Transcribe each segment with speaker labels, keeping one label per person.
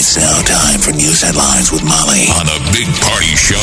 Speaker 1: It's now time for news headlines with Molly on the Big Party Show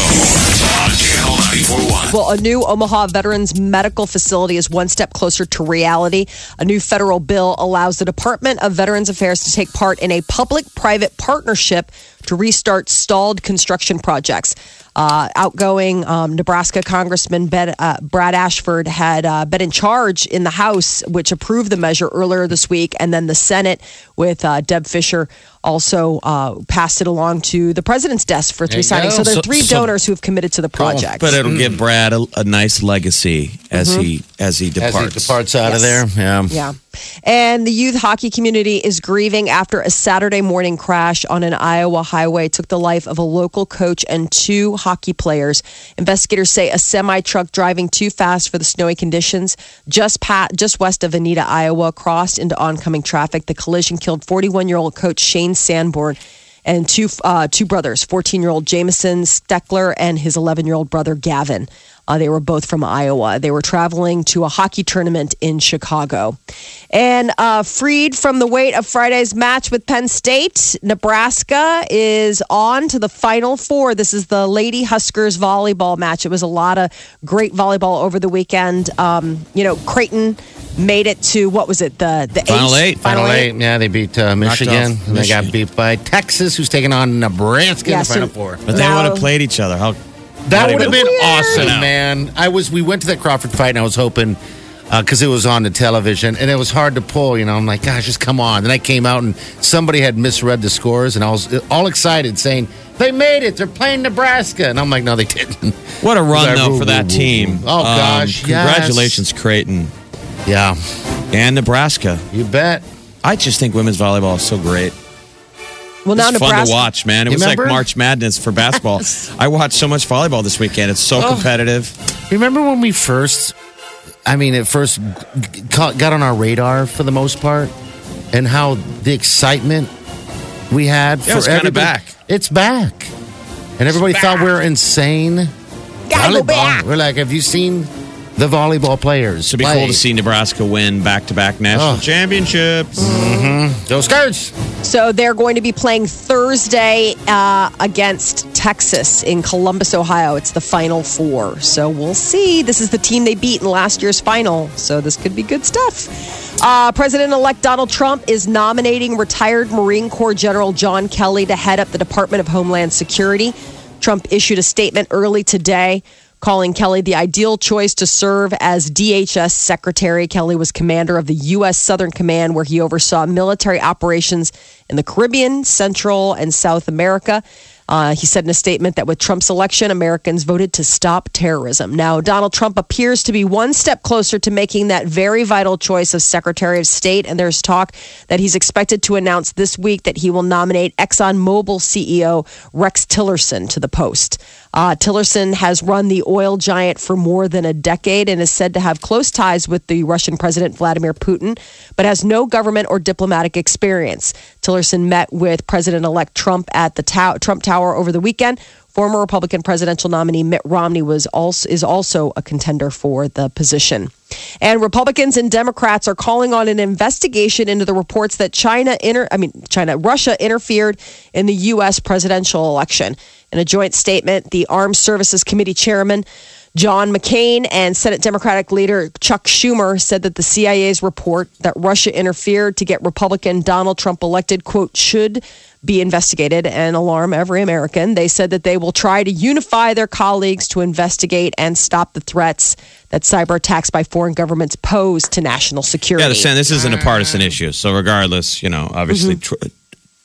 Speaker 1: on Channel 941.
Speaker 2: Well, a new Omaha Veterans Medical Facility is one step closer to reality. A new federal bill allows the Department of Veterans Affairs to take part in a public private partnership to restart stalled construction projects. Uh, outgoing um, Nebraska Congressman ben, uh, Brad Ashford had uh, been in charge in the House, which approved the measure earlier this week, and then the Senate with uh, Deb Fischer also uh, passed it along to the president's desk for three
Speaker 3: you
Speaker 2: signings.
Speaker 3: go.
Speaker 2: So there are
Speaker 3: So-
Speaker 2: three
Speaker 3: so-
Speaker 2: donors who have committed to the project.
Speaker 4: But it'll give Brad a, a nice legacy as he as he
Speaker 3: As
Speaker 4: departs.
Speaker 3: he departs out of there. Yeah.
Speaker 2: Yeah. And the youth hockey community is grieving after a Saturday morning crash on an Iowa highway took the life of a local coach and two hockey players. Investigators say a semi truck driving too fast for the snowy conditions just pat, just west of Anita, Iowa, crossed into oncoming traffic. The collision killed 41 year old coach Shane Sanborn and two uh, two brothers, 14 year old Jameson Steckler and his 11 year old brother Gavin. Uh, they were both from Iowa. They were traveling to a hockey tournament in Chicago. And uh, freed from the weight of Friday's match with Penn State, Nebraska is on to the Final Four. This is the Lady Huskers volleyball match. It was a lot of great volleyball over the weekend. Um, you know, Creighton made it to what was it? The the
Speaker 4: Final eight.
Speaker 3: Final eight. Yeah, they beat uh, Michigan.
Speaker 4: off
Speaker 3: And they got beat by Texas, who's taking on Nebraska
Speaker 2: Yeah,
Speaker 3: in the
Speaker 2: so-
Speaker 3: Final Four.
Speaker 4: but they
Speaker 2: Now-
Speaker 4: would have played each other. How
Speaker 3: That would have been
Speaker 4: Weird.
Speaker 3: awesome,
Speaker 4: I
Speaker 3: man. I was. We went to that Crawford fight, and I was hoping because it was on the television, and it was hard to pull. You know, I'm like, gosh, just come on. Then I came out, and somebody had misread the scores, and I was all excited, saying they made it. They're playing Nebraska, and I'm like, no, they didn't.
Speaker 4: what a run
Speaker 3: Like,
Speaker 4: though
Speaker 3: woo,
Speaker 4: for
Speaker 3: woo,
Speaker 4: that
Speaker 3: woo,
Speaker 4: team.
Speaker 3: woo. Oh,
Speaker 4: Um,
Speaker 3: gosh, yes.
Speaker 4: congratulations, Creighton
Speaker 3: Yeah,
Speaker 4: and Nebraska.
Speaker 3: you bet.
Speaker 4: I just think women's volleyball is so great.
Speaker 2: Well now
Speaker 4: it's
Speaker 2: Nebraska.
Speaker 4: fun to watch, man. It
Speaker 3: You
Speaker 4: was like? March Madness for basketball. I watched so much volleyball this weekend. It's so
Speaker 3: Oh.
Speaker 4: competitive.
Speaker 3: Remember when we first? I mean, it first got got on our radar for the most part, and how the excitement we had
Speaker 4: Yeah,
Speaker 3: for
Speaker 4: it's
Speaker 3: everybody-
Speaker 4: back.
Speaker 3: It's back, and everybody thought we were insane. Volleyball. We're like, have you seen the volleyball players?
Speaker 4: It'd be
Speaker 3: play?
Speaker 4: cool to see Nebraska win back-to-back national
Speaker 3: Oh.
Speaker 4: championships.
Speaker 3: Go Skirts.
Speaker 2: So they're going to be playing Thursday uh, against Texas in Columbus, Ohio. It's the final four. So we'll see. This is the team they beat in last year's final. So this could be good stuff. Uh, President elect Donald Trump is nominating retired Marine Corps General John Kelly to head up the Department of Homeland Security. Trump issued a statement early today calling Kelly the ideal choice to serve as DHS secretary. Kelly was commander of the U.S. Southern Command, where he oversaw military operations in the Caribbean, Central, and South America. Uh, he said in a statement that with Trump's election, Americans voted to stop terrorism. Now, Donald Trump appears to be one step closer to making that very vital choice of Secretary of State. And there's talk that he's expected to announce this week that he will nominate ExxonMobil CEO Rex Tillerson to the post. Uh, Tillerson has run the oil giant for more than a decade and is said to have close ties with the Russian President Vladimir Putin, but has no government or diplomatic experience. Tillerson met with President elect Trump at the Tow- Trump Tower over the weekend. Former Republican presidential nominee Mitt Romney was also is also a contender for the position. And Republicans and Democrats are calling on an investigation into the reports that China inter I mean China Russia interfered in the US presidential election. In a joint statement, the Armed Services Committee chairman John McCain and Senate Democratic leader Chuck Schumer said that the CIA's report that Russia interfered to get Republican Donald Trump elected, quote, should be investigated and alarm every American. They said that they will try to unify their colleagues to investigate and stop the threats that cyber attacks by foreign governments pose to national security.
Speaker 4: Yeah, they're saying this isn't a partisan issue. So regardless, you know, obviously
Speaker 2: Mm-hmm.
Speaker 4: tr-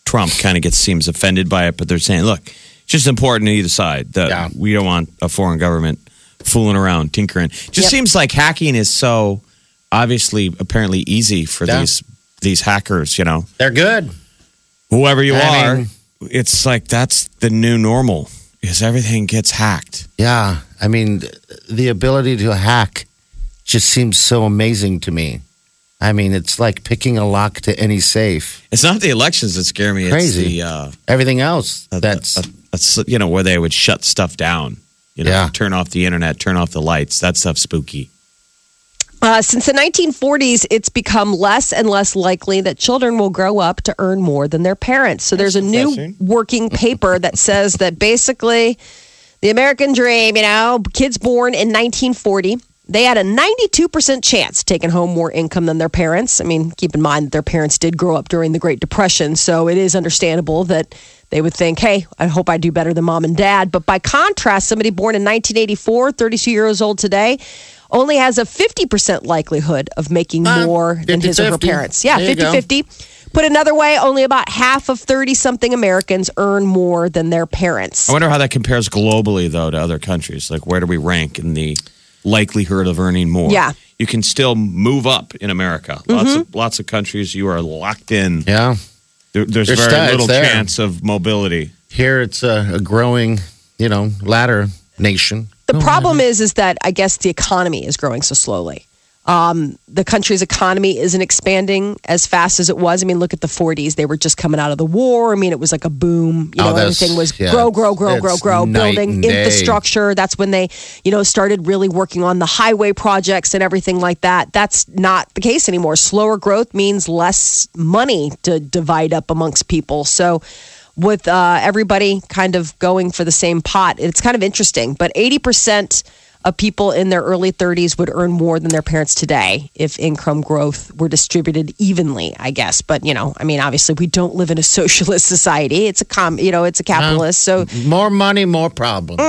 Speaker 4: Trump kind of gets seems offended by it, but they're saying, look, it's just important to either side that
Speaker 3: Yeah.
Speaker 4: we don't want a foreign government fooling around, tinkering. Just
Speaker 2: Yep.
Speaker 4: seems like hacking is so obviously apparently easy for
Speaker 3: Yeah.
Speaker 4: these these hackers, you know.
Speaker 3: They're good.
Speaker 4: Whoever you
Speaker 3: I
Speaker 4: are,
Speaker 3: mean-
Speaker 4: it's like that's the new normal. Is everything gets hacked.
Speaker 3: Yeah. I mean, the ability to hack just seems so amazing to me. I mean, it's like picking a lock to any safe.
Speaker 4: It's not the elections that scare me.
Speaker 3: Crazy.
Speaker 4: It's the uh,
Speaker 3: Everything else, that's
Speaker 4: that's you know where they would shut stuff down. You know,
Speaker 3: Yeah.
Speaker 4: turn off the internet, turn off the lights. That stuff's spooky.
Speaker 2: Uh, since the 1940s, it's become less and less likely that children will grow up to earn more than their parents. So there's a new working paper that says that basically the American dream, you know, kids born in 1940, they had a 92% chance taking home more income than their parents. I mean, keep in mind that their parents did grow up during the Great Depression, so it is understandable that they would think, hey, I hope I do better than mom and dad. But by contrast, somebody born in 1984, 32 years old today, only has a 50% likelihood of making
Speaker 3: Ah,
Speaker 2: more than his or her parents. Yeah,
Speaker 3: There
Speaker 2: 50
Speaker 3: go.
Speaker 2: 50. Put another way, only about half of 30 something Americans earn more than their parents.
Speaker 4: I wonder how that compares globally, though, to other countries. Like, where do we rank in the likelihood of earning more?
Speaker 2: Yeah.
Speaker 4: you can still move up in America. Lots of mm-hmm. lots of countries, you are locked in.
Speaker 3: yeah.
Speaker 4: There, there's
Speaker 3: There's
Speaker 4: very
Speaker 3: stats
Speaker 4: little
Speaker 3: there.
Speaker 4: chance of mobility.
Speaker 3: Here, it's a, a growing, you know, ladder nation.
Speaker 2: The problem is, is that I guess the economy is growing so slowly. Um, the country's economy isn't expanding as fast as it was. I mean, look at the 40s; they were just coming out of the war. I mean, it was like a boom. You
Speaker 3: Oh,
Speaker 2: know,
Speaker 3: that's-
Speaker 2: everything was
Speaker 3: yeah,
Speaker 2: grow, grow, grow, grow, grow, building infrastructure. That's when they, you know, started really working on the highway projects and everything like that. That's not the case anymore. Slower growth means less money to divide up amongst people. So with uh, everybody kind of going for the same pot. It's kind of interesting, but 80% of people in their early 30s would earn more than their parents today if income growth were distributed evenly, I guess. But, you know, I mean, obviously we don't live in a socialist society. It's a com, you know, it's a capitalist. So
Speaker 3: More money, more problems.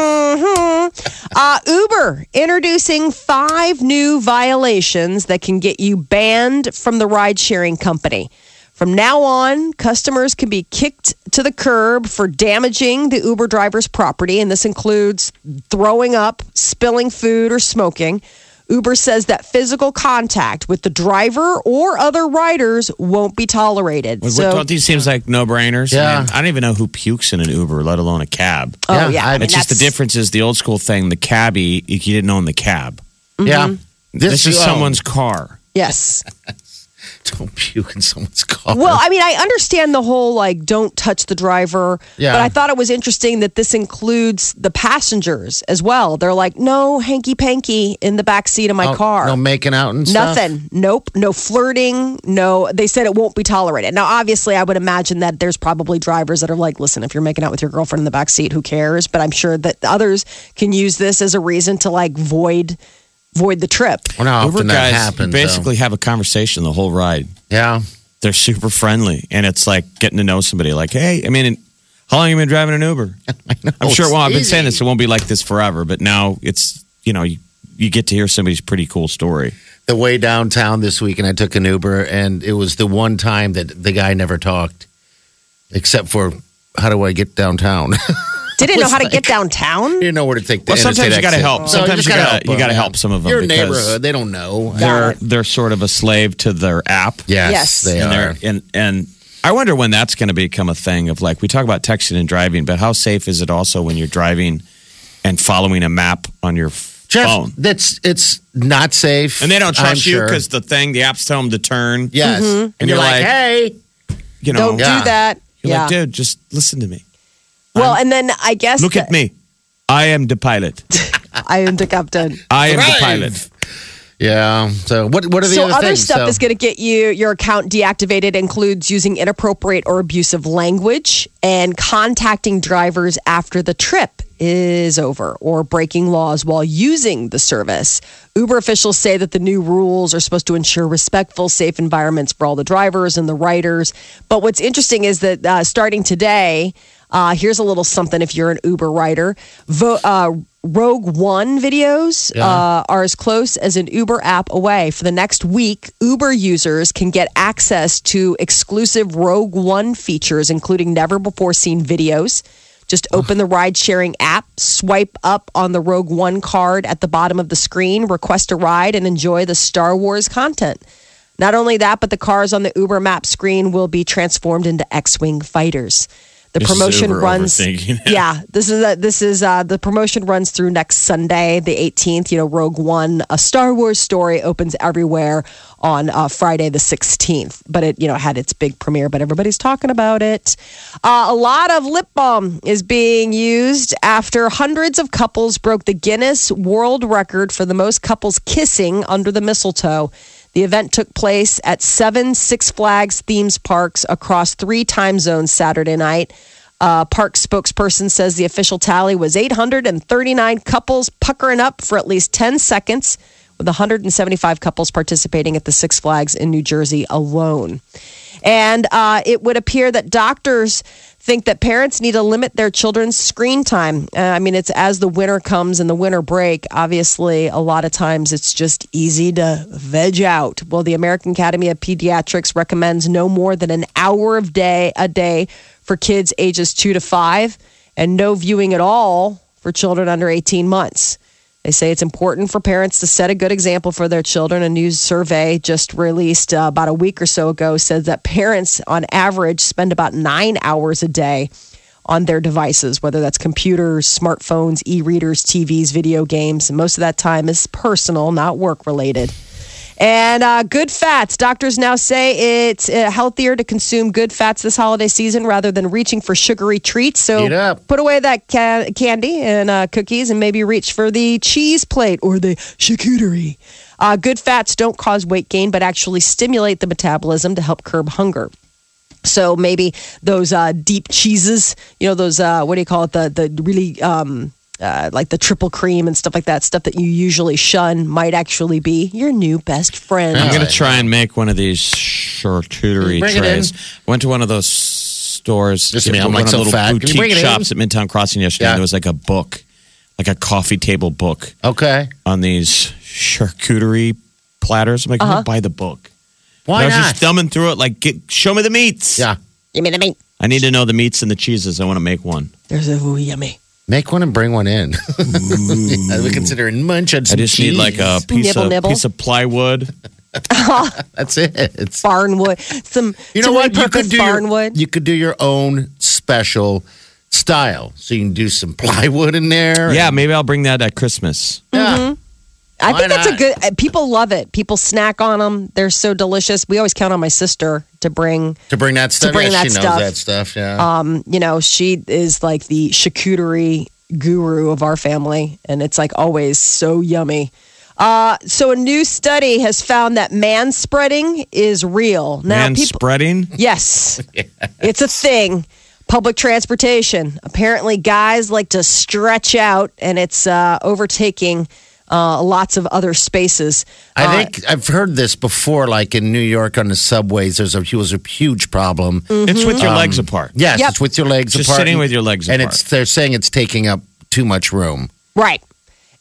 Speaker 2: uh, Uber introducing five new violations that can get you banned from the ride sharing company. From now on, customers can be kicked to the curb for damaging the Uber driver's property, and this includes throwing up, spilling food, or smoking. Uber says that physical contact with the driver or other riders won't be tolerated.
Speaker 4: What-
Speaker 2: So,
Speaker 4: don't these seems like no brainers?
Speaker 3: Yeah.
Speaker 4: I, mean, I don't even know who pukes in an Uber, let alone a cab.
Speaker 2: oh
Speaker 3: Yeah,
Speaker 2: yeah,
Speaker 3: I-
Speaker 2: I mean,
Speaker 4: it's just the difference is the old school thing. The cabbie, you didn't own the cab.
Speaker 3: Yeah. Mm-hmm.
Speaker 4: This, is
Speaker 3: oh,
Speaker 4: someone's car.
Speaker 2: Yes.
Speaker 3: Don't puke in someone's car.
Speaker 2: Well, I mean, I understand the whole like don't touch the driver,
Speaker 3: Yeah.
Speaker 2: but I thought it was interesting that this includes the passengers as well. They're like, no hanky panky in the back seat of my
Speaker 3: Oh,
Speaker 2: car.
Speaker 3: No making out and stuff.
Speaker 2: Nothing. Nope. No flirting. No. They said it won't be tolerated. Now, obviously, I would imagine that there's probably drivers that are like, listen, if you're making out with your girlfriend in the back seat, who cares? But I'm sure that others can use this as a reason to like void void the trip.
Speaker 3: Well, how
Speaker 4: Uber
Speaker 3: often that
Speaker 4: guys
Speaker 3: happens. though.
Speaker 4: basically have a conversation the whole ride.
Speaker 3: yeah.
Speaker 4: They're super friendly, and it's like getting to know somebody. Like, hey, I mean, how long have you been driving an Uber? I'm sure. Well, I've been saying this; it won't be like this forever. But now it's you know you, you get to hear somebody's pretty cool story.
Speaker 3: the way downtown this week and I took an Uber and it was the one time that the guy never talked except for how do I get downtown?
Speaker 2: Didn't know how to
Speaker 3: like-
Speaker 2: get downtown.
Speaker 3: you didn't know where to take the
Speaker 4: Well, sometimes you gotta help. Sometimes
Speaker 3: just
Speaker 4: you
Speaker 3: gotta
Speaker 4: gotta-
Speaker 3: help
Speaker 4: you gotta help some of them
Speaker 3: Your
Speaker 4: because-
Speaker 3: neighborhood, they don't know.
Speaker 4: They're they're sort of a slave to their app.
Speaker 3: Yes,
Speaker 2: Yes.
Speaker 3: they
Speaker 4: and
Speaker 3: are.
Speaker 4: and and I wonder when that's going to become a thing of like we talk about texting and driving, but how safe is it also when you're driving and following a map on your
Speaker 3: Jeff,
Speaker 4: phone?
Speaker 3: that's it's not safe.
Speaker 4: And they don't
Speaker 3: I'm
Speaker 4: trust you
Speaker 3: sure.
Speaker 4: because the thing, the app's telling them to turn.
Speaker 3: yes,
Speaker 2: Mm-hmm.
Speaker 3: and you're,
Speaker 4: you're
Speaker 3: like,
Speaker 4: like,
Speaker 3: hey,
Speaker 4: You know,
Speaker 2: Don't
Speaker 3: Yeah.
Speaker 2: do that.
Speaker 4: you're
Speaker 2: yeah.
Speaker 4: like, dude, just listen to me.
Speaker 2: Well, and then I guess
Speaker 4: Look
Speaker 2: that-
Speaker 4: at me. I am the pilot.
Speaker 2: I am the captain.
Speaker 4: I am the pilot.
Speaker 3: yeah. So what? What are the
Speaker 2: So
Speaker 3: other,
Speaker 2: other
Speaker 3: things?
Speaker 2: stuff
Speaker 3: So-
Speaker 2: that's going to get you your account deactivated includes using inappropriate or abusive language and contacting drivers after the trip is over or breaking laws while using the service. Uber officials say that the new rules are supposed to ensure respectful, safe environments for all the drivers and the riders. But what's interesting is that uh, starting today, uh, here's a little something if you're an Uber rider. Vo- uh, Rogue One videos uh, are as close as an Uber app away. For the next week, Uber users can get access to exclusive Rogue One features, including never before seen videos. Just open the ride sharing app, swipe up on the Rogue One card at the bottom of the screen, request a ride, and enjoy the Star Wars content. Not only that, but the cars on the Uber map screen will be transformed into X Wing fighters. The
Speaker 4: This
Speaker 2: promotion runs. Yeah, this is a, this is uh, the promotion runs through next Sunday, the 18th. You know, Rogue One, a Star Wars story, opens everywhere on uh, Friday the 16th. But it you know had its big premiere, but everybody's talking about it. Uh, a lot of lip balm is being used after hundreds of couples broke the Guinness World Record for the most couples kissing under the mistletoe. The event took place at seven Six Flags themes parks across three time zones Saturday night. Uh, park spokesperson says the official tally was 839 couples puckering up for at least 10 seconds, with 175 couples participating at the Six Flags in New Jersey alone. And uh, it would appear that doctors think that parents need to limit their children's screen time. Uh, I mean, it's as the winter comes and the winter break, obviously, a lot of times it's just easy to veg out. Well, the American Academy of Pediatrics recommends no more than an hour of day a day for kids ages two to five and no viewing at all for children under 18 months. They say it's important for parents to set a good example for their children. A new survey just released uh, about a week or so ago says that parents, on average, spend about nine hours a day on their devices, whether that's computers, smartphones, e readers, TVs, video games. And most of that time is personal, not work related. And uh, good fats. Doctors now say it's uh, healthier to consume good fats this holiday season rather than reaching for sugary treats. So put away that ca- candy and uh, cookies and maybe reach for the cheese plate or the charcuterie. Uh, good fats don't cause weight gain, but actually stimulate the metabolism to help curb hunger. So maybe those uh, deep cheeses, you know, those uh, what do you call it? The the really um, uh, like the triple cream and stuff like that, stuff that you usually shun, might actually be your new best friend.
Speaker 4: I'm going to try and make one of these charcuterie
Speaker 3: Bring
Speaker 4: trays.
Speaker 3: in.
Speaker 4: Went to one of those stores,
Speaker 3: Just me, I'm
Speaker 4: one
Speaker 3: like
Speaker 4: of
Speaker 3: so
Speaker 4: little
Speaker 3: fat. You
Speaker 4: boutique
Speaker 3: bring it in?
Speaker 4: shops at Midtown Crossing yesterday.
Speaker 3: Yeah.
Speaker 4: And there was like a book, like a coffee table book
Speaker 3: Okay.
Speaker 4: on these charcuterie platters. I'm like, I'm
Speaker 2: Uh-huh.
Speaker 4: gonna buy the book.
Speaker 3: Why
Speaker 4: I was
Speaker 3: not?
Speaker 4: just thumbing through it, like, get, show me the meats.
Speaker 3: yeah.
Speaker 2: Give me the meat.
Speaker 4: I need to know the meats and the cheeses. I want to make one.
Speaker 2: There's a ooh, yummy.
Speaker 3: Make one and bring one in. we consider munch on
Speaker 4: I
Speaker 3: some
Speaker 4: just need like a piece
Speaker 2: Nibble,
Speaker 4: of
Speaker 2: nibble.
Speaker 4: piece of plywood.
Speaker 3: That's it. It's
Speaker 2: Barnwood. Some
Speaker 3: you know
Speaker 2: some
Speaker 3: what? You could
Speaker 2: repurposed
Speaker 3: do your,
Speaker 2: barnwood.
Speaker 3: you could do your own special style. So you can do some plywood in there.
Speaker 4: Yeah,
Speaker 3: and-
Speaker 4: maybe I'll bring that at Christmas.
Speaker 3: yeah. Mm-hmm.
Speaker 2: I
Speaker 3: Why
Speaker 2: think that's a good. uh, People love it. People snack on them. They're so delicious. We always count on my sister to bring.
Speaker 3: To bring that stuff.
Speaker 2: To bring
Speaker 3: yeah,
Speaker 2: that
Speaker 3: she
Speaker 2: stuff.
Speaker 3: knows that stuff. Yeah.
Speaker 2: Um, you know, she is like the charcuterie guru of our family, and it's like always so yummy. Uh, so a new study has found that man spreading is real. Now,
Speaker 4: Man
Speaker 2: people,
Speaker 4: spreading.
Speaker 2: Yes, it's a thing. Public transportation. Apparently, guys like to stretch out, and it's uh, overtaking uh, lots of other spaces.
Speaker 3: I
Speaker 2: Uh,
Speaker 3: think I've heard this before, like in New York on the subways. There's a was a huge problem.
Speaker 4: It's with your legs apart.
Speaker 3: Yes,
Speaker 2: Yep.
Speaker 3: it's with your legs
Speaker 4: Just
Speaker 3: apart,
Speaker 4: sitting with your legs
Speaker 3: and
Speaker 4: apart.
Speaker 3: it's they're saying it's taking up too much room.
Speaker 2: Right.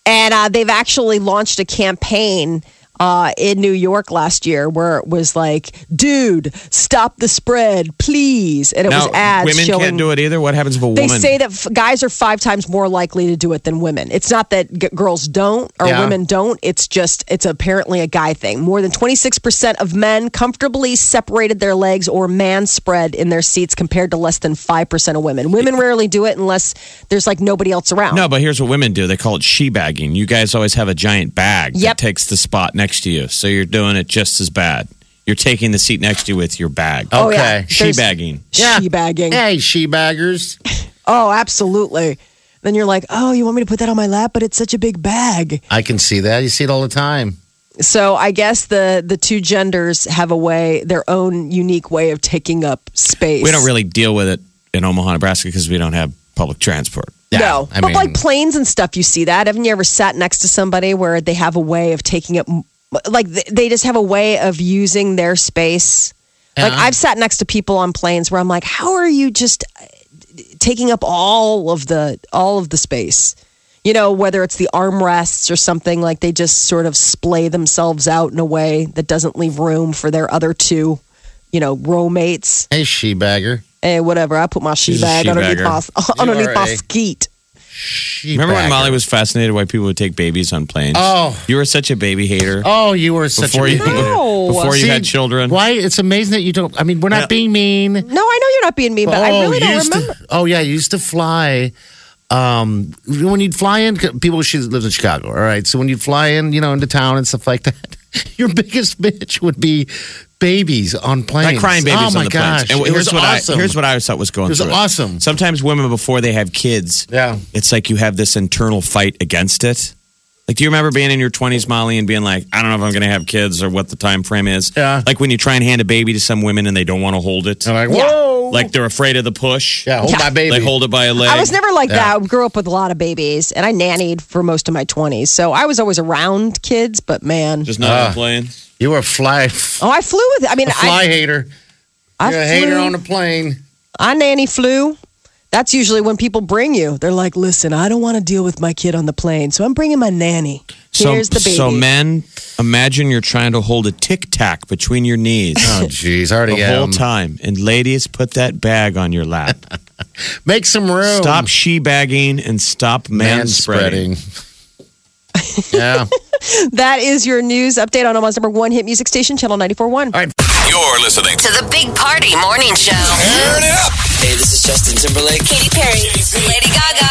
Speaker 2: And uh, they've actually launched a campaign uh, in New York last year where it was like, dude, stop the spread, please. And it
Speaker 4: now,
Speaker 2: was ads
Speaker 4: women
Speaker 2: showing.
Speaker 4: can't do it either. What happens if a
Speaker 2: they
Speaker 4: woman?
Speaker 2: say that f- guys are five times more likely to do it than women. It's not that g- girls don't or
Speaker 3: Yeah.
Speaker 2: women don't. It's just, it's apparently a guy thing. More than 26% of men comfortably separated their legs or man spread in their seats compared to less than 5% of women. Women rarely do it unless there's like nobody else around.
Speaker 4: no, but here's what women do. They call it she bagging. You guys always have a giant bag
Speaker 2: Yep.
Speaker 4: that takes the spot next to you, so you're doing it just as bad. You're taking the seat next to you with your bag.
Speaker 2: Oh,
Speaker 3: Okay.
Speaker 2: yeah.
Speaker 4: she
Speaker 2: There's-
Speaker 4: bagging.
Speaker 2: She bagging.
Speaker 3: Hey, she baggers.
Speaker 2: Oh, absolutely. Then you're like, oh, you want me to put that on my lap? But it's such a big bag.
Speaker 3: I can see that. You see it all the time.
Speaker 2: So I guess the the two genders have a way, their own unique way of taking up space.
Speaker 4: We don't really deal with it in Omaha, Nebraska, because we don't have public transport.
Speaker 2: no,
Speaker 3: I
Speaker 2: but
Speaker 3: mean-
Speaker 2: like planes and stuff, you see that. Haven't you ever sat next to somebody where they have a way of taking up, like they just have a way of using their space? Like I've sat next to people on planes where I'm like, how are you just uh, taking up all of the all of the space? You know, whether it's the armrests or something like they just sort of splay themselves out in a way that doesn't leave room for their other two, you know, roommates.
Speaker 3: Hey, she bagger.
Speaker 2: Hey, whatever. I put my she bag underneath my underneath my
Speaker 3: are
Speaker 2: skeet.
Speaker 3: She
Speaker 4: Remember when. Molly was fascinated why people would take babies on planes?
Speaker 3: Oh.
Speaker 4: you were such a baby hater
Speaker 3: Oh, you were such
Speaker 4: before
Speaker 3: a baby hater.
Speaker 2: No.
Speaker 4: before you
Speaker 3: See,
Speaker 4: had children.
Speaker 3: Why? It's amazing that you don't. I mean, we're not
Speaker 4: Yeah.
Speaker 3: being mean.
Speaker 2: No, I know you're not being mean, but I
Speaker 3: Oh,
Speaker 2: really don't
Speaker 3: used to-
Speaker 2: remember.
Speaker 3: oh yeah, you used to fly. Um, when you'd fly in, people she lives in Chicago. All right, so when you'd fly in, you know, into town and stuff like that, your biggest bitch would be babies on planes.
Speaker 4: Like crying babies
Speaker 3: oh
Speaker 4: on
Speaker 3: my
Speaker 4: the
Speaker 3: gosh,
Speaker 4: planes. And
Speaker 3: it
Speaker 4: here's
Speaker 3: was
Speaker 4: what
Speaker 3: awesome.
Speaker 4: I here's what I thought was going
Speaker 3: It was
Speaker 4: through.
Speaker 3: awesome.
Speaker 4: Sometimes women before they have kids,
Speaker 3: Yeah.
Speaker 4: it's like you have this internal fight against it. Like, do you remember being in your twenties, Molly, and being like, I don't know if I'm going to have kids or what the time frame is?
Speaker 3: Yeah.
Speaker 4: Like when you try and hand a baby to some women and they don't want to hold it,
Speaker 3: I'm like, whoa,
Speaker 4: like they're afraid of the push.
Speaker 3: yeah, hold
Speaker 2: Yeah.
Speaker 3: my baby.
Speaker 4: They hold it by a leg.
Speaker 2: I was never like
Speaker 3: Yeah.
Speaker 2: that. I grew up with a lot of babies, and I nannied for most of my 20s. So I was always around kids, but man.
Speaker 4: just not
Speaker 3: Ah.
Speaker 4: on the plane.
Speaker 3: you were a fly,
Speaker 2: oh, I flew with it. I mean,
Speaker 3: a fly
Speaker 2: I,
Speaker 3: hater.
Speaker 2: I
Speaker 3: You're a
Speaker 2: flew,
Speaker 3: hater on the plane.
Speaker 2: I nanny flew. That's usually when people bring you. They're like, listen, I don't want to deal with my kid on the plane, so I'm bringing my nanny.
Speaker 4: So,
Speaker 2: Here's the baby.
Speaker 4: so men, imagine you're trying to hold a tic tac between your knees.
Speaker 3: Oh, jeez, I already
Speaker 4: The whole time. And ladies, put that bag on your lap.
Speaker 3: Make some room.
Speaker 4: Stop she bagging and stop man spreading.
Speaker 3: yeah.
Speaker 2: That is your news update on Omaha's number one hit music station, Channel 94.1.
Speaker 1: You're listening to
Speaker 5: To the Big Party Morning Show.
Speaker 1: Turn It Up.
Speaker 6: Hey, this is Justin Timberlake
Speaker 5: Katy Perry, Lady Gaga,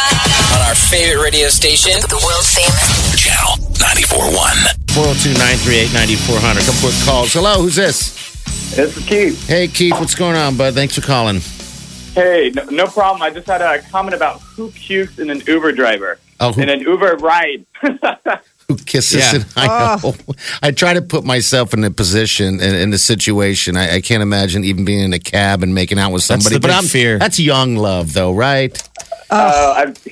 Speaker 6: on our favorite radio station.
Speaker 5: the world famous
Speaker 1: Channel 94.1.
Speaker 3: 402 938 9400. Couple quick calls. Hello, who's this?
Speaker 7: This is Keith.
Speaker 3: Hey, Keith, what's going on, bud? Thanks for calling.
Speaker 7: Hey, no, no problem. I just had a comment about who pukes in an Uber driver.
Speaker 3: Oh, who-
Speaker 7: in an Uber ride.
Speaker 3: Who kisses
Speaker 4: Yeah.
Speaker 3: it? I know. I try to put myself in the position, in, in the situation. I, I can't imagine even being in a cab and making out with
Speaker 4: That's
Speaker 3: somebody.
Speaker 4: the
Speaker 3: but
Speaker 4: big
Speaker 3: I'm,
Speaker 4: fear.
Speaker 3: That's young love, though, right?
Speaker 7: uh, I've,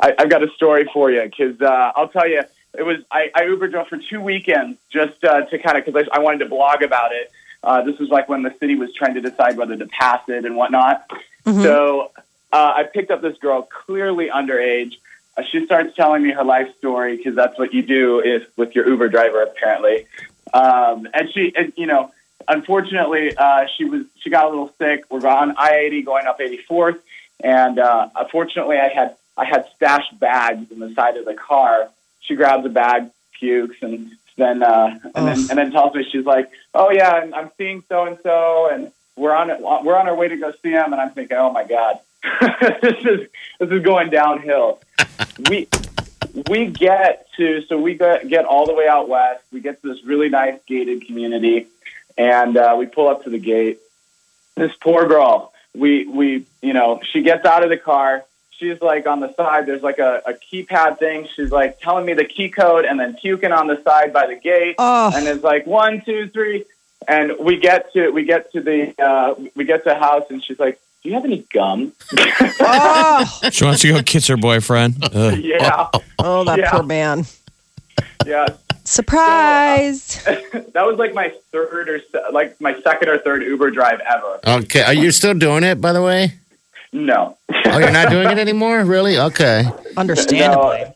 Speaker 7: I, I've got a story for you because uh, I'll tell you, it was I, I Uber drove for two weekends just uh, to kind of because I, I wanted to blog about it. Uh, this was like when the city was trying to decide whether to pass it and whatnot. So uh, I picked up this girl, clearly underage. Uh, she starts telling me her life story because that's what you do if with your Uber driver, apparently. Um, and she, and, you know, unfortunately, uh, she was she got a little sick. We're on I eighty going up eighty fourth, and uh, unfortunately, I had I had stashed bags in the side of the car. She grabs a bag, pukes, and then uh, and then and then tells me she's like, "Oh yeah, I'm, I'm seeing so and so, and we're on it. We're on our way to go see him." And I'm thinking, "Oh my god, this is this is going downhill." we we get to so we get, get all the way out west. We get to this really nice gated community, and uh, we pull up to the gate. This poor girl, we we you know she gets out of the car. She's like on the side. There's like a, a keypad thing. She's like telling me the key code, and then puking on the side by the gate.
Speaker 2: Oh.
Speaker 7: And it's like one, two, three, and we get to we get to the uh, we get to the house, and she's like, "Do you have any gum?"
Speaker 2: Oh,
Speaker 4: She wants to go kiss her boyfriend. Ugh.
Speaker 7: yeah,
Speaker 2: oh, oh that
Speaker 7: Yeah.
Speaker 2: poor man.
Speaker 7: yeah.
Speaker 2: Surprise.
Speaker 7: Uh, that was like my third or se- like my second or third Uber drive ever.
Speaker 3: Okay. Are you still doing it, by the way?
Speaker 7: No.
Speaker 3: Oh, you're not doing it anymore? Really? Okay.
Speaker 2: Understandably.
Speaker 7: No.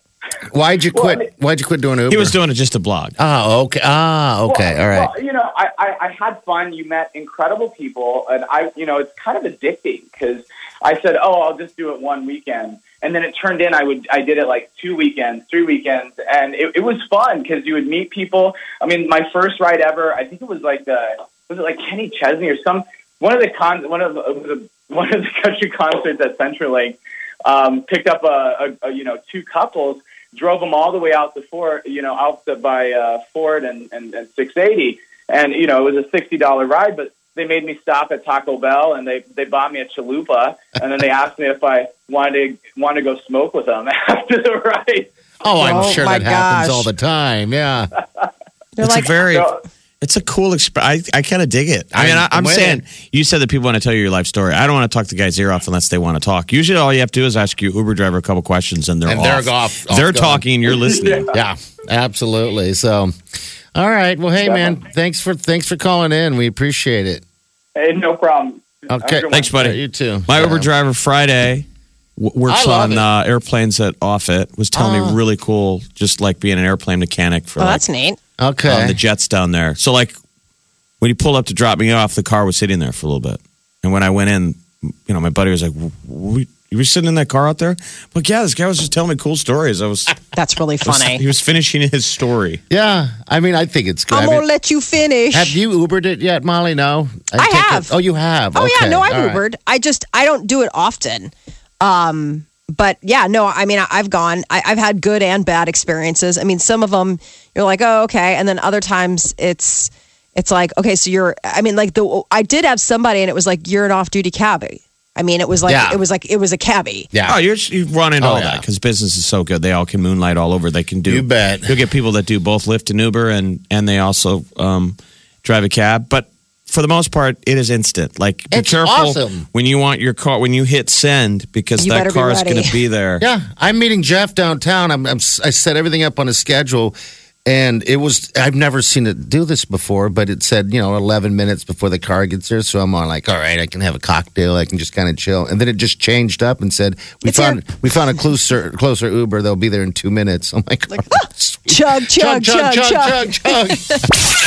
Speaker 3: Why'd you
Speaker 7: Well, I
Speaker 3: quit?
Speaker 7: mean-
Speaker 3: Why'd you quit doing Uber?
Speaker 4: He was doing it just to blog.
Speaker 3: Oh, okay. Ah, okay.
Speaker 7: Well,
Speaker 3: All right.
Speaker 7: Well, you know, I, I, I had fun. You met incredible people, and I, you know, it's kind of addicting because I said, "Oh, I'll just do it one weekend," and then it turned in I would I did it like two weekends, three weekends, and it, it was fun because you would meet people. I mean, my first ride ever, I think it was like the was it like Kenny Chesney or some one of the con one of the, it was one of the country concerts at CenturyLink. Um, picked up a, a, a you know two couples drove them all the way out to Ford, you know, out to, by uh, Ford and, and, and 680. And, you know, it was a $60 ride, but they made me stop at Taco Bell and they, they bought me a chalupa. And then they asked me if I wanted to, wanted to go smoke with them after the ride.
Speaker 3: Oh, I'm
Speaker 2: Oh,
Speaker 3: sure
Speaker 2: my
Speaker 3: that happens all the time. Yeah.
Speaker 2: They're
Speaker 4: it's
Speaker 2: like,
Speaker 4: a very,
Speaker 7: So,
Speaker 4: it's a cool experience. I, I kind of dig it. I mean, I,
Speaker 3: I'm
Speaker 4: I'm saying you said that people want to tell you your life story. I don't want to talk the guy's ear off unless they want to talk. Usually, all you have to do is ask your Uber driver a couple questions, and they're
Speaker 3: And
Speaker 4: off.
Speaker 3: they're off- off
Speaker 4: they're
Speaker 3: going.
Speaker 4: talking. You're listening.
Speaker 3: Yeah. Absolutely. So, all right. Well, hey, man. Thanks for thanks for calling in. We appreciate it.
Speaker 7: hey, no problem.
Speaker 3: Okay.
Speaker 4: Thanks, buddy.
Speaker 3: Yeah, you too.
Speaker 4: My
Speaker 3: Yeah.
Speaker 4: Uber driver Friday w- works on
Speaker 3: it.
Speaker 4: uh, airplanes at Offutt. Was telling
Speaker 3: Oh.
Speaker 4: me really cool, just like being an airplane mechanic for
Speaker 2: oh,
Speaker 4: like,
Speaker 2: that's neat.
Speaker 3: Okay.
Speaker 4: um, the jets down there. So like when he pulled up to drop me off, the car was sitting there for a little bit, and when I went in, you know, my buddy was like, "What you were sitting in that car out there? But yeah, this guy was just telling me cool stories. I was,
Speaker 2: That's really
Speaker 4: was-
Speaker 2: funny.
Speaker 4: he was finishing his story.
Speaker 3: Yeah, I mean, I think it's good.
Speaker 2: I'm
Speaker 3: I
Speaker 2: gonna
Speaker 3: mean,
Speaker 2: let you finish.
Speaker 3: have you Ubered it yet, Molly? No,
Speaker 2: I
Speaker 3: take
Speaker 2: have.
Speaker 3: It. Oh, you have.
Speaker 2: Oh yeah, no, I've
Speaker 3: all right.
Speaker 2: Ubered. I just I don't do it often. Um, but yeah, no, I mean I, I've gone. I, I've had good and bad experiences. I mean, some of them you're like, oh okay, and then other times it's it's like okay, so you're. I mean, like the I did have somebody, and it was like you're an off duty cabbie. I mean, it was like
Speaker 3: Yeah.
Speaker 2: it was like it was a cabbie.
Speaker 3: Yeah.
Speaker 4: Oh, you're you run into
Speaker 3: Oh,
Speaker 4: all
Speaker 3: yeah.
Speaker 4: that because business is so good. They all can moonlight all over. They can do.
Speaker 3: You bet.
Speaker 4: You'll get people that do both Lyft and Uber, and and they also um, drive a cab. But for the most part, it is instant. Like be
Speaker 3: It's
Speaker 4: careful
Speaker 3: awesome.
Speaker 4: when you want your car when you hit send because
Speaker 2: You
Speaker 4: that
Speaker 2: better be
Speaker 4: car is
Speaker 2: ready.
Speaker 4: going to be there.
Speaker 3: Yeah, I'm meeting Jeff downtown. I'm, I'm I set everything up on a schedule, and it was I've never seen it do this before, but it said you know 11 minutes before the car gets there. So I'm on like, all right, I can have a cocktail, I can just kind of chill, and then it just changed up and said we
Speaker 2: It's
Speaker 3: found we found a closer closer Uber. They'll be there in two minutes. I'm like, oh, sweet.
Speaker 2: Chug chug chug chug.
Speaker 3: chug, chug.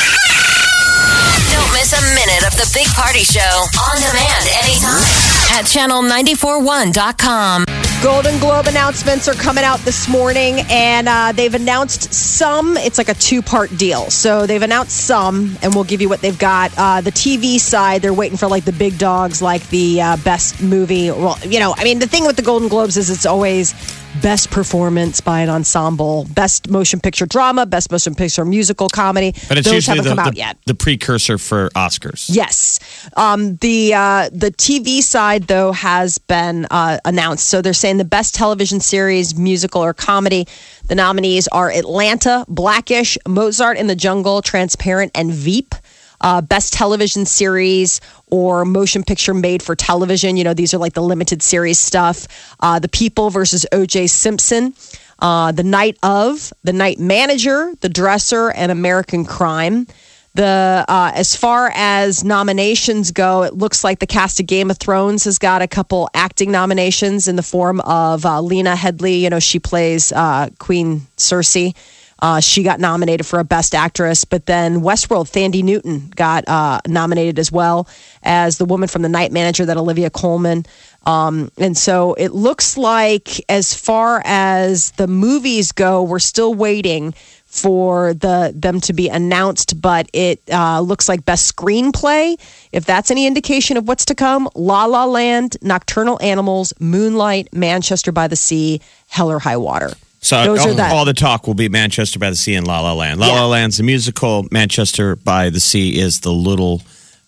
Speaker 5: Don't miss a minute of the Big Party Show on demand anytime at channel941.com.
Speaker 2: Golden Globe announcements are coming out this morning, and uh, they've announced some. It's like a two part deal. So they've announced some, and we'll give you what they've got. Uh, the TV side, they're waiting for like the big dogs, like the uh, best movie. Well, you know, I mean, the thing with the Golden Globes is it's always best performance by an ensemble, best motion picture drama, best motion picture musical comedy.
Speaker 4: But it's
Speaker 2: Those
Speaker 4: usually
Speaker 2: haven't
Speaker 4: the,
Speaker 2: come out
Speaker 4: the,
Speaker 2: yet.
Speaker 4: the precursor for Oscars.
Speaker 2: Yes, um, the uh, the TV side though has been uh, announced. So they're saying the best television series, musical or comedy. The nominees are Atlanta, Blackish, Mozart in the Jungle, Transparent, and Veep. Uh, best television series or motion picture made for television. You know, these are like the limited series stuff. Uh, the People versus O.J. Simpson. Uh, the Night of, The Night Manager, The Dresser, and American Crime. The uh, as far as nominations go, it looks like the cast of Game of Thrones has got a couple acting nominations in the form of uh, Lena Headley. You know, she plays uh, Queen Cersei. Uh, she got nominated for a Best Actress, but then Westworld, Thandie Newton got uh, nominated as well as the woman from The Night Manager, that Olivia Colman. Um, and so it looks like, as far as the movies go, we're still waiting for the them to be announced. But it uh, looks like best screenplay, if that's any indication of what's to come. La La Land, Nocturnal Animals, Moonlight, Manchester by the Sea, Hell or High Water.
Speaker 4: So all, all the talk will be Manchester by the Sea and La La Land. La
Speaker 2: Yeah.
Speaker 4: La Land's the musical. Manchester by the Sea is the little,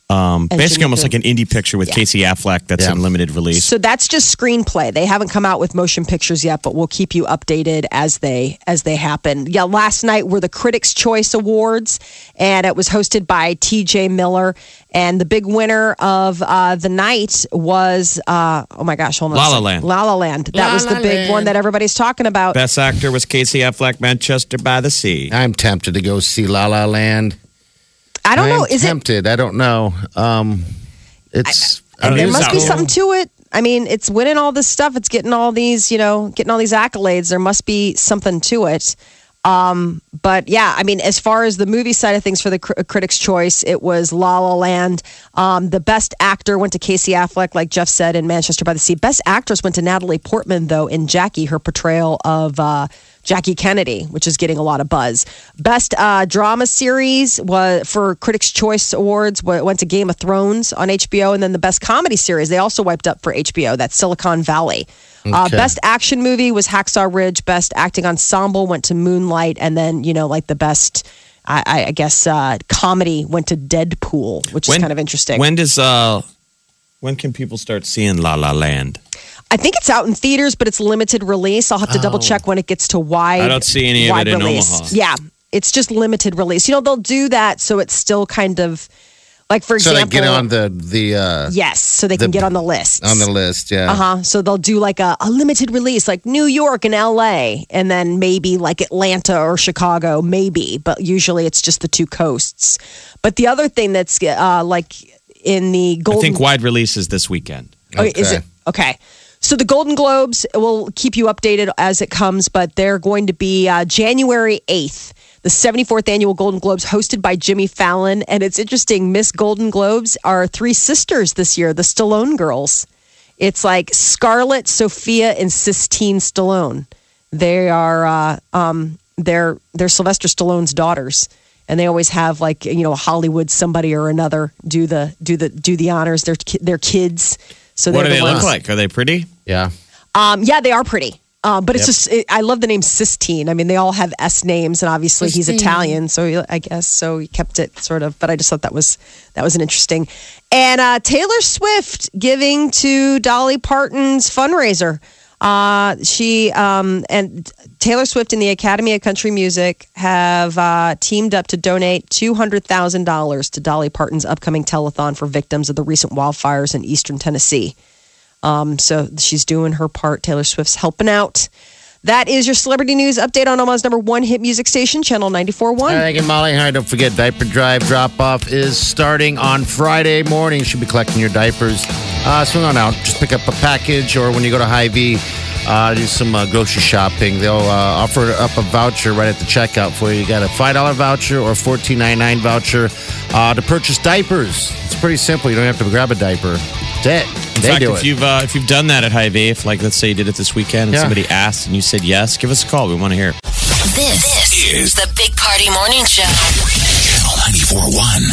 Speaker 4: um, basically almost like an indie picture with
Speaker 2: Yeah.
Speaker 4: Casey Affleck that's
Speaker 3: Yeah.
Speaker 4: in limited release.
Speaker 2: So that's just screenplay. They haven't come out with motion pictures yet, but we'll keep you updated as they as they happen. Yeah, last night were the Critics' Choice Awards, and it was hosted by T.J. Miller. And the big winner of uh, the night was uh, oh my gosh, hold on, a
Speaker 4: La La. Land.
Speaker 2: La La Land. That
Speaker 3: La
Speaker 2: was the big
Speaker 3: Land.
Speaker 2: one that everybody's talking about.
Speaker 4: Best actor was Casey Affleck, Manchester by the Sea.
Speaker 3: I'm tempted to go see La La Land.
Speaker 2: I don't
Speaker 3: I'm
Speaker 2: know. Is it?
Speaker 3: tempted. I don't know. Um, it's
Speaker 4: I don't
Speaker 2: there must be something to it. I mean, it's winning all this stuff. It's getting all these, you know, getting all these accolades. There must be something to it. Um, but yeah, I mean, as far as the movie side of things for the cr- Critics' Choice, it was La La Land. Um, the best actor went to Casey Affleck, like Jeff said, in Manchester by the Sea. Best actress went to Natalie Portman, though, in Jackie, her portrayal of uh, Jackie Kennedy, which is getting a lot of buzz. Best uh, drama series was for Critics' Choice Awards went to Game of Thrones on HBO, and then the best comedy series they also wiped up for HBO. That's Silicon Valley. Uh, best action movie was Hacksaw Ridge. Best acting ensemble went to Moonlight, and then you know like the best. I, I- guess uh, comedy went to Deadpool, which is kind of interesting.
Speaker 4: When does uh, when can people start seeing La La Land?
Speaker 2: I think it's out in theaters, but it's limited release. I'll have to double check when it gets to wide.
Speaker 4: Oh. I don't see any of
Speaker 2: wide
Speaker 4: it in
Speaker 2: release.
Speaker 4: Omaha.
Speaker 2: Yeah, it's just limited release. You know, they'll do that so it's still kind of like for
Speaker 3: so they
Speaker 2: example.
Speaker 3: get on the the uh,
Speaker 2: yes, so they can get on the list.
Speaker 3: on the list. Yeah.
Speaker 2: Uh huh. So they'll do like a, a limited release, like New York and LA, and then maybe like Atlanta or Chicago, maybe. But usually it's just the two coasts. But the other thing that's uh, like in the
Speaker 4: I think wide release is this weekend.
Speaker 2: Okay, Is it okay? So the Golden Globes will keep you updated as it comes, but they're going to be uh, January eighth, the seventy fourth annual Golden Globes, hosted by Jimmy Fallon. And it's interesting, Miss Golden Globes are three sisters this year, the Stallone girls. It's like Scarlett, Sophia, and Sistine Stallone. They are uh, um, they're they're Sylvester Stallone's daughters, and they always have like you know Hollywood somebody or another do the do the do the honors. They're they're kids. So
Speaker 4: What do
Speaker 2: they're
Speaker 4: they
Speaker 2: the
Speaker 4: look like? Are they pretty?
Speaker 3: Yeah.
Speaker 2: Um, yeah, they are pretty. Uh, but it's
Speaker 3: Yep.
Speaker 2: just, it, I love the name Sistine. I mean, they all have S names, and obviously he's Italian, so he, I guess so. He kept it sort of. But I just thought that was that was an interesting. And uh, Taylor Swift giving to Dolly Parton's fundraiser. Uh, she um, and Taylor Swift and the Academy of Country Music have uh, teamed up to donate two hundred thousand dollars to Dolly Parton's upcoming telethon for victims of the recent wildfires in eastern Tennessee. Um, so she's doing her part. Taylor Swift's helping out. That is your celebrity news update on Omaha's number one hit music station, Channel 94.1.
Speaker 3: All right, thank you, Molly. Right, don't forget, diaper drive drop off is starting on Friday morning. You should be collecting your diapers. Uh, swing on out. Just pick up a package, or when you go to Hy-Vee, uh, do some uh, grocery shopping. They'll uh, offer up a voucher right at the checkout for you. You got a $5 voucher or $14.99 voucher uh, to purchase diapers. It's pretty simple. You don't have to grab a diaper. That's it.
Speaker 4: In
Speaker 3: they
Speaker 4: fact,
Speaker 3: do
Speaker 4: if
Speaker 3: it.
Speaker 4: you've uh, if you've done that at Hy-Vee, if like let's say you did it this weekend and
Speaker 3: Yeah.
Speaker 4: somebody asked and you said yes, give us a call. We want to hear.
Speaker 5: This, is the Big Party Morning Show.
Speaker 1: Channel 94.1.